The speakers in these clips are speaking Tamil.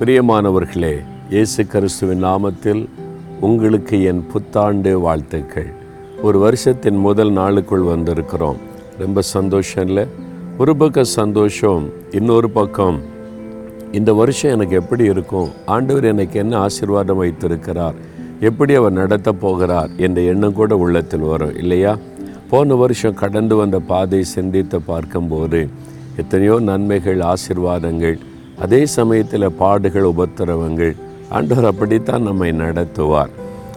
பிரியமானவர்களே இயேசு கிறிஸ்துவின் நாமத்தில் உங்களுக்கு என் புத்தாண்டு வாழ்த்துக்கள். ஒரு வருஷத்தின் முதல் நாளுக்குள் வந்திருக்கிறோம். ரொம்ப சந்தோஷம் இல்லை? ஒரு பக்கம் சந்தோஷம் இன்னொரு பக்கம் இந்த வருஷம் எனக்கு எப்படி இருக்கும்? ஆண்டவர் எனக்கு என்ன ஆசீர்வாதம் வைத்திருக்கிறார்? எப்படி அவர் நடத்த போகிறார்? என்ற எண்ணம் கூட உள்ளத்தில் வரும் இல்லையா? போன வருஷம் கடந்து வந்த பாதை சிந்தித்து பார்க்கும்போது எத்தனையோ நன்மைகள் ஆசீர்வாதங்கள் அதே சமயத்தில் பாடுகள் உபத்திரவங்கள் ஆண்டவர் அப்படித்தான் நம்மை நடத்துவார்.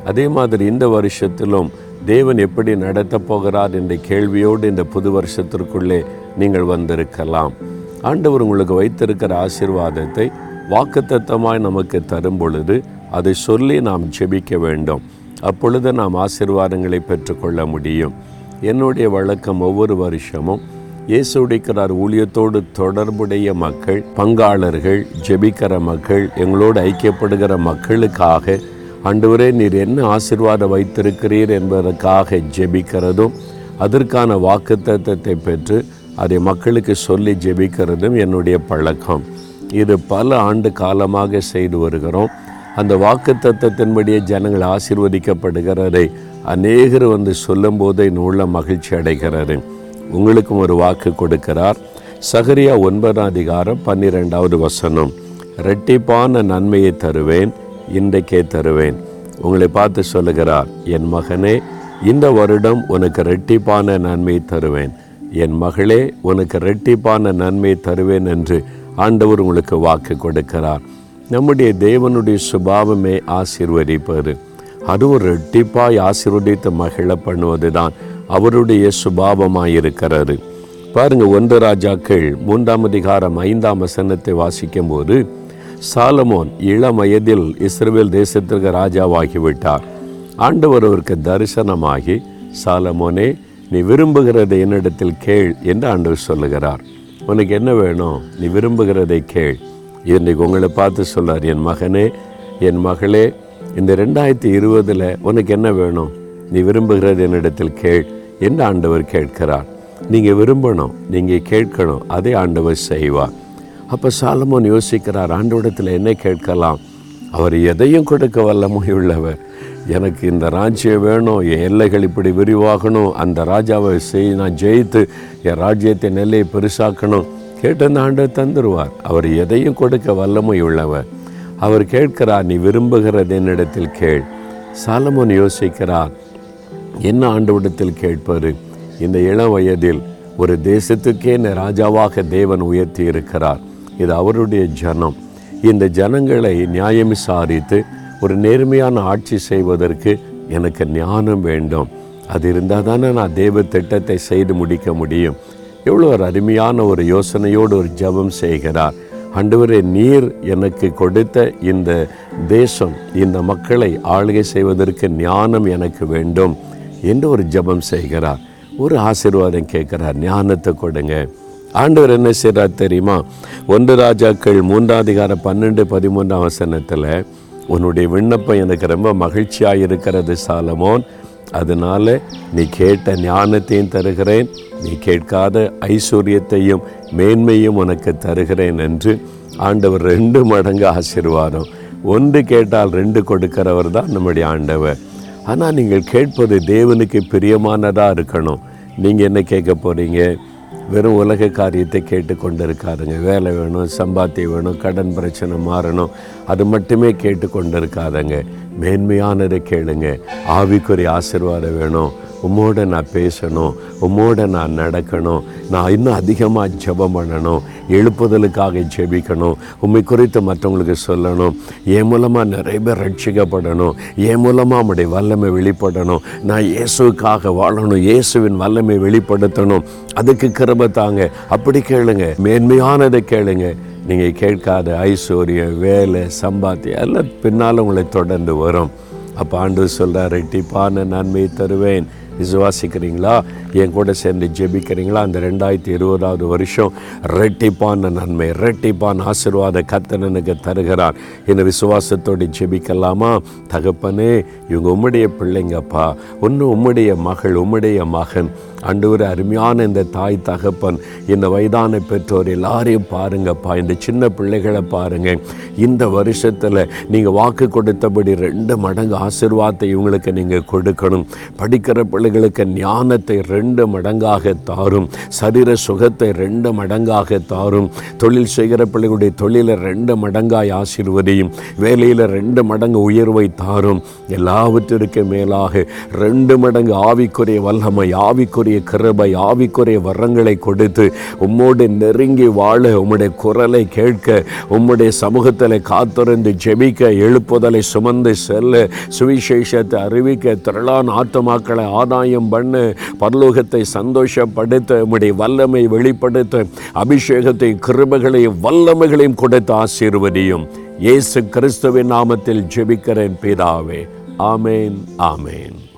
அதே மாதிரி இந்த வருஷத்திலும் தேவன் எப்படி நடத்தப் போகிறார் என்ற கேள்வியோடு இந்த புது வருஷத்திற்குள்ளே நீங்கள் வந்திருக்கலாம். ஆண்டவர் உங்களுக்கு வைத்திருக்கிற ஆசீர்வாதத்தை வாக்குத்தத்தமாய் நமக்கு தரும் பொழுது அதை சொல்லி நாம் ஜெபிக்க வேண்டும். அப்பொழுது நாம் ஆசீர்வாதங்களை பெற்றுக்கொள்ள முடியும். என்னுடைய வழக்கம் ஒவ்வொரு வருஷமும் இயேசுடைக்கிறார் ஊழியத்தோடு தொடர்புடைய மக்கள் பங்காளர்கள் ஜெபிக்கிற மக்கள் எங்களோடு ஐக்கியப்படுகிற மக்களுக்காக ஆண்டவரே நீர் என்ன ஆசீர்வாதம் வைத்திருக்கிறீர் என்பதற்காக ஜெபிக்கிறதும் அதற்கான வாக்குத்தத்தை பெற்று அதை மக்களுக்கு சொல்லி ஜெபிக்கிறதும் என்னுடைய பழக்கம். இது பல ஆண்டு காலமாக செய்து வருகிறோம். அந்த வாக்குத்தத்தத்தின்படியே ஜனங்கள் ஆசிர்வதிக்கப்படுகிறதை. அநேகர் வந்து சொல்லும்போது என் உள்ள மகிழ்ச்சி அடைகிறது உங்களுக்கும் ஒரு வாக்கு கொடுக்கிறார். சகரியா ஒன்பதாம் அதிகாரம் பன்னிரெண்டாவது வசனம். ரெட்டிப்பான நன்மையை தருவேன் இன்றைக்கே தருவேன். உங்களை பார்த்து சொல்லுகிறார் என் மகனே இந்த வருடம் உனக்கு ரெட்டிப்பான நன்மை தருவேன். என் மகளே உனக்கு ரெட்டிப்பான நன்மை தருவேன் என்று ஆண்டவர் உங்களுக்கு வாக்கு கொடுக்கிறார். நம்முடைய தேவனுடைய சுபாவமே ஆசீர்வதிப்பது. அதுவும் ரெட்டிப்பாய் ஆசீர்வதித்து மகிழ பண்ணுவது தான் அவருடைய சுபாவமாயிருக்கிறாரு பாருங்க ஒன்று ராஜாக்கள் மூன்றாம் அதிகாரம் ஐந்தாம் வசனத்தை வாசிக்கும் போது சாலமோன் இளம் வயதில் இஸ்ரேல் தேசத்திற்கு ராஜாவாகிவிட்டார். ஆண்டவர் அவருக்கு தரிசனமாகி சாலமோனே நீ விரும்புகிறதை என்னிடத்தில் கேள் என்று ஆண்டவர் சொல்லுகிறார். உனக்கு என்ன வேணும்? நீ விரும்புகிறதை கேள். இன்றைக்கு உங்களை பார்த்து சொல்றார் என் மகனே என் மகளே இந்த ரெண்டாயிரத்தி இருபதில் உனக்கு என்ன வேணும்? நீ விரும்புகிறது என்னிடத்தில் கேள். என்று ஆண்டவர் கேட்கிறார். நீங்கள் விரும்பணும் நீங்கள் கேட்கணும் அதே ஆண்டவர் செய்வார். அப்போ சாலமோன் யோசிக்கிறார் ஆண்டவடத்தில் என்ன கேட்கலாம்? அவர் எதையும் கொடுக்க வல்லமை உள்ளவர். எனக்கு இந்த ராஜ்யம் வேணும் என் எல்லைகள் இப்படி விரிவாகணும் அந்த ராஜாவை செய் நான் ஜெயித்து என் ராஜ்யத்தை நெல்லையை பெருசாக்கணும். கேட்டு அந்த ஆண்டவர் தந்துடுவார் அவர் எதையும் கொடுக்க வல்லமை உள்ளவர். அவர் கேட்கிறார் நீ விரும்புகிறது என்னிடத்தில் கேள். சாலமோன் யோசிக்கிறார் என்ன ஆண்டவிடத்தில் கேட்பார் இந்த இளம் வயதில் ஒரு தேசத்துக்கே என்னை ராஜாவாக தேவன் உயர்த்தி இருக்கிறார் இது அவருடைய ஜனம். இந்த ஜனங்களை நியாயம் விசாரித்து ஒரு நேர்மையான ஆட்சி செய்வதற்கு எனக்கு ஞானம் வேண்டும். அது இருந்தால் தானே நான் தேவ திட்டத்தை செய்து முடிக்க முடியும். எவ்வளோ ஒரு அருமையான ஒரு யோசனையோடு ஒரு ஜெபம் செய்கிறார். அண்டுவரே நீர் எனக்கு கொடுத்த இந்த தேசம் இந்த மக்களை ஆளுகை செய்வதற்கு ஞானம் எனக்கு வேண்டும். என்று ஒரு ஜெபம் செய்கிறார். ஒரு ஆசீர்வாதம் கேட்குறார். ஞானத்தை கொடுங்க. ஆண்டவர் என்ன செய்கிறார் தெரியுமா? ஒன்று ராஜாக்கள் மூன்றாம் அதிகாரம் பன்னெண்டு பதிமூன்றாம் வசனத்தில் உன்னுடைய விண்ணப்பம் எனக்கு ரொம்ப மகிழ்ச்சியாக இருக்கிறது சாலமோன். அதனால நீ கேட்ட ஞானத்தையும் தருகிறேன். நீ கேட்காத ஐஸ்வர்யத்தையும் மேன்மையும் உனக்கு தருகிறேன் என்று ஆண்டவர் ரெண்டு மடங்கு ஆசீர்வாதம். ஒன்று கேட்டால் ரெண்டு கொடுக்கிறவர் தான் நம்முடைய ஆண்டவர். ஆனால் நீங்கள் கேட்பது தேவனுக்கு பிரியமானதாக இருக்கணும். நீங்கள் என்ன கேட்க போகிறீங்க வெறும் உலக காரியத்தை கேட்டு கொண்டு இருக்காதுங்க வேலை வேணும் சம்பாத்தியம் வேணும் கடன் பிரச்சனை மாறணும். அது மட்டுமே கேட்டு கொண்டு இருக்காதங்க மேன்மையானதை கேளுங்க. ஆவிக்குரிய ஆசீர்வாதம் வேணும். உம்மோட நான் பேசணும். உம்மோட நான் நடக்கணும். நான் இன்னும் அதிகமாக ஜெபம் பண்ணணும். எழுப்புதலுக்காக ஜெபிக்கணும். உண்மை குறித்து மற்றவங்களுக்கு சொல்லணும். என் மூலமாக நிறைய பேர் ரட்சிக்கப்படணும். என் மூலமாக நம்முடைய வல்லமை வெளிப்படணும். நான் இயேசுக்காக வாழணும். இயேசுவின் வல்லமை வெளிப்படுத்தணும். அதுக்கு கிருப தாங்க. அப்படி கேளுங்க. மேன்மையானதை கேளுங்க. நீங்கள் கேட்காத ஐஸ்வர்யம் வேலை சம்பாத்தியம் எல்லாம் பின்னால் உங்களை தொடர்ந்து வரும். அப்போ ஆண்டு சொல்கிறார் ரெட்டிப்பான நன்மையை தருவேன். விசுவாசிக்கிறீங்களா? என் கூட சேர்ந்து ஜெபிக்கிறீங்களா? அந்த ரெண்டாயிரத்தி இருபதாவது வருஷம் ரெட்டிப்பான நன்மை ரெட்டிப்பான ஆசீர்வாத கத்தனனுக்கு தருகிறார். என் விசுவாசத்தோடு ஜெபிக்கலாமா? தகப்பனே இவங்க உம்முடைய பிள்ளைங்கப்பா ஒன்று உம்முடைய மகள் உம்முடைய மகன். அண்டூர் அருமையான இந்த தாய் தகப்பன் இந்த வயதான பெற்றோர் எல்லாரையும் பாருங்கப்பா. இந்த சின்ன பிள்ளைகளை பாருங்கள் இந்த வருஷத்தில் நீங்கள் வாக்கு கொடுத்தபடி ரெண்டு மடங்கு ஆசிர்வாதத்தை இவங்களுக்கு நீங்கள் கொடுக்கணும். படிக்கிற அவர்களுக்கு ஞானத்தை ரெண்டு மடங்காக தாரும். சரீர சுகத்தை ரெண்டு மடங்காக தாரும். தொழில் செய்கிற பிள்ளைகளுடைய தொழிலை ரெண்டு மடங்காய் ஆசீர்வதியும். வேலையில் ரெண்டு மடங்கு உயர்வை தாரும். எல்லாவற்றிற்கு மேலாக ரெண்டு மடங்கு ஆவிக்குரிய வல்லமை ஆவிக்குரிய கிருபை ஆவிக்குரிய வரங்களை கொடுத்து உம்மோடு நெருங்கி வாழ உம்முடைய குரலை கேட்க உம்முடைய சமூகத்தில் காத்திருந்து ஜெபிக்க எழுப்புதலை சுமந்து செல்ல சுவிசேஷத்தை அறிவிக்க திரளான ஆத்துமாக்களை ஆதாயம் பண்ண பரலோகத்தை சந்தோஷப்படுத்த உம்முடைய வல்லமை வெளிப்படுத்த அபிஷேகத்தை கிருபைகளையும் வல்லமைகளையும் கொடுத்து ஆசீர்வதியும். இயேசு கிறிஸ்துவின் நாமத்தில் ஜெபிக்கிறேன் பிதாவே. ஆமேன் ஆமேன்.